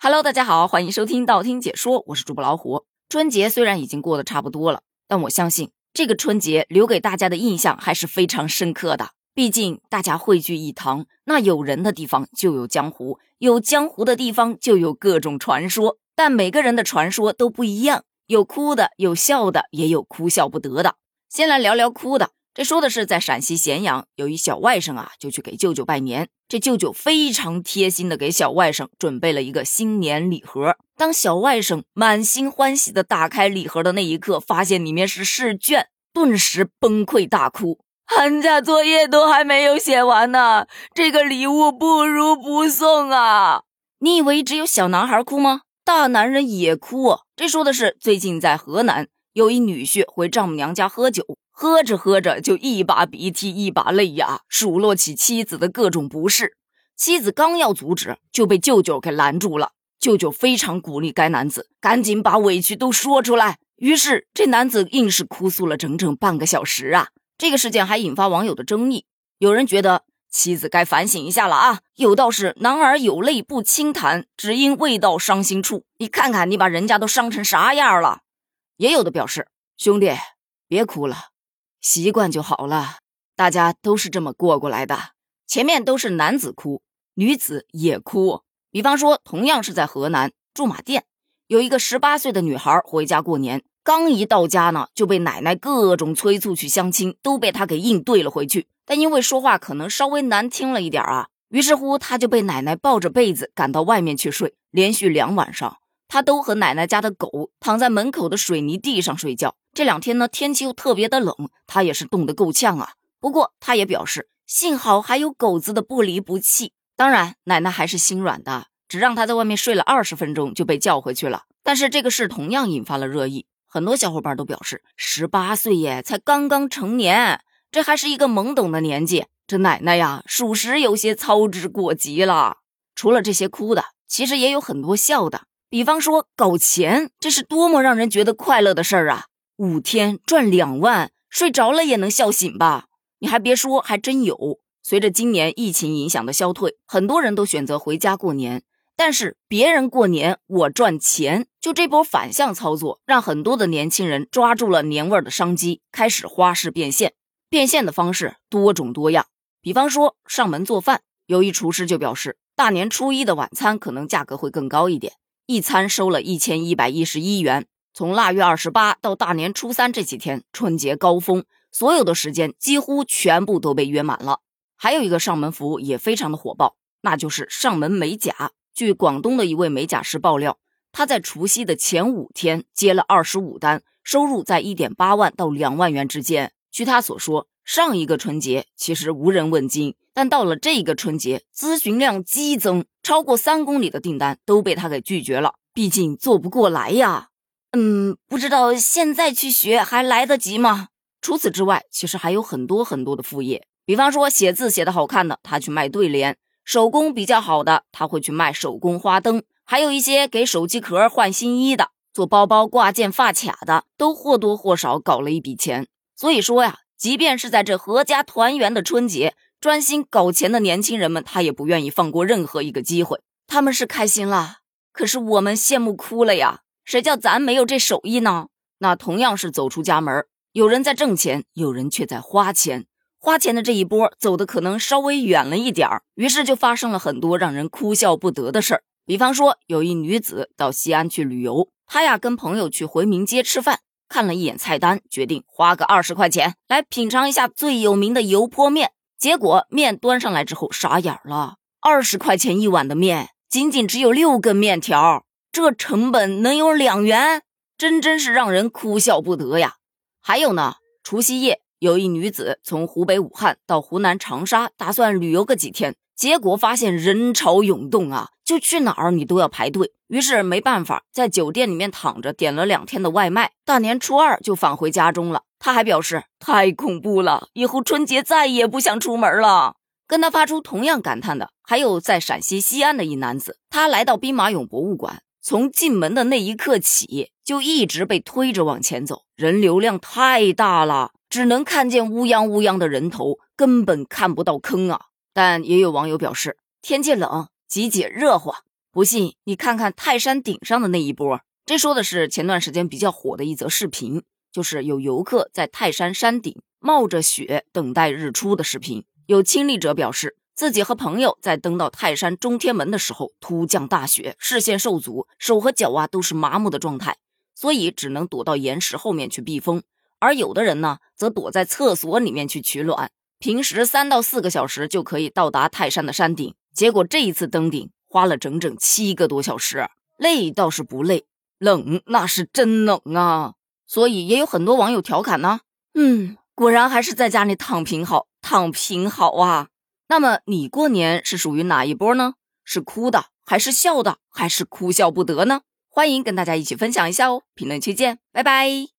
Hello，大家好，欢迎收听道听解说，我是主播老虎。春节虽然已经过得差不多了，但我相信这个春节留给大家的印象还是非常深刻的。毕竟大家汇聚一堂，那有人的地方就有江湖，有江湖的地方就有各种传说。但每个人的传说都不一样，有哭的，有笑的，也有哭笑不得的。先来聊聊哭的。这说的是在陕西咸阳有一小外甥啊，就去给舅舅拜年。这舅舅非常贴心的给小外甥准备了一个新年礼盒。当小外甥满心欢喜的打开礼盒的那一刻，发现里面是试卷，顿时崩溃大哭。寒假作业都还没有写完呢，这个礼物不如不送啊！你以为只有小男孩哭吗？大男人也哭。这说的是最近在河南有一女婿回丈母娘家喝酒。喝着喝着，就一把鼻涕一把泪呀，数落起妻子的各种不是。妻子刚要阻止，就被舅舅给拦住了。舅舅非常鼓励该男子赶紧把委屈都说出来。于是这男子硬是哭诉了整整半个小时啊！这个事件还引发网友的争议，有人觉得妻子该反省一下了啊！有道是男儿有泪不轻弹，只因未到伤心处。你看看你把人家都伤成啥样了。也有的表示兄弟别哭了。习惯就好了，大家都是这么过过来的。前面都是男子哭，女子也哭。比方说，同样是在河南驻马店，有一个十八岁的女孩回家过年，刚一到家呢，就被奶奶各种催促去相亲，都被她给应对了回去。但因为说话可能稍微难听了一点啊，于是乎她就被奶奶抱着被子赶到外面去睡，连续两晚上。他都和奶奶家的狗躺在门口的水泥地上睡觉。这两天呢，天气又特别的冷，他也是冻得够呛啊。不过他也表示，幸好还有狗子的不离不弃。当然，奶奶还是心软的，只让他在外面睡了二十分钟就被叫回去了。但是这个事同样引发了热议，很多小伙伴都表示，十八岁耶，才刚刚成年，这还是一个懵懂的年纪，这奶奶呀，属实有些操之过急了。除了这些哭的，其实也有很多笑的。比方说搞钱，这是多么让人觉得快乐的事儿啊！五天赚两万，睡着了也能笑醒吧？你还别说，还真有。随着今年疫情影响的消退，很多人都选择回家过年。但是别人过年，我赚钱，就这波反向操作，让很多的年轻人抓住了年味儿的商机，开始花式变现。变现的方式多种多样，比方说上门做饭，有一厨师就表示，大年初一的晚餐可能价格会更高一点。一餐收了一千一百一十一元。从腊月二十八到大年初三这几天，春节高峰，所有的时间几乎全部都被约满了。还有一个上门服务也非常的火爆，那就是上门美甲。据广东的一位美甲师爆料，他在除夕的前五天接了二十五单，收入在一点八万到两万元之间。据他所说，上一个春节其实无人问津。但到了这个春节，咨询量激增，超过三公里的订单都被他给拒绝了。毕竟做不过来呀。嗯，不知道现在去学还来得及吗？除此之外，其实还有很多很多的副业。比方说，写字写得好看的，他去卖对联；手工比较好的，他会去卖手工花灯；还有一些给手机壳换新衣的，做包包挂件发卡的，都或多或少搞了一笔钱。所以说呀，即便是在这阖家团圆的春节。专心搞钱的年轻人们，他也不愿意放过任何一个机会。他们是开心了，可是我们羡慕哭了呀！谁叫咱没有这手艺呢？那同样是走出家门，有人在挣钱，有人却在花钱。花钱的这一波走的可能稍微远了一点儿，于是就发生了很多让人哭笑不得的事儿。比方说，有一女子到西安去旅游，她呀跟朋友去回民街吃饭，看了一眼菜单，决定花个二十块钱来品尝一下最有名的油泼面。结果面端上来之后傻眼了，二十块钱一碗的面，仅仅只有六根面条，这成本能有两元？真真是让人哭笑不得呀！还有呢，除夕夜有一女子从湖北武汉到湖南长沙，打算旅游个几天。结果发现人潮涌动啊，就去哪儿你都要排队。于是没办法，在酒店里面躺着，点了两天的外卖。大年初二就返回家中了。他还表示太恐怖了，以后春节再也不想出门了。跟他发出同样感叹的，还有在陕西西安的一男子。他来到兵马俑博物馆，从进门的那一刻起，就一直被推着往前走，人流量太大了，只能看见乌泱乌泱的人头，根本看不到坑啊。但也有网友表示，天气冷，集解热乎。不信你看看泰山顶上的那一波。这说的是前段时间比较火的一则视频，就是有游客在泰山山顶冒着雪等待日出的视频。有亲历者表示，自己和朋友在登到泰山中天门的时候，突降大雪，视线受阻，手和脚啊都是麻木的状态，所以只能躲到岩石后面去避风。而有的人呢，则躲在厕所里面去取暖。平时三到四个小时就可以到达泰山的山顶，结果这一次登顶花了整整七个多小时，累倒是不累。冷那是真冷啊，所以也有很多网友调侃呢。嗯，果然还是在家里躺平好，躺平好啊。那么你过年是属于哪一波呢？是哭的，还是笑的，还是哭笑不得呢？欢迎跟大家一起分享一下哦。评论区见，拜拜。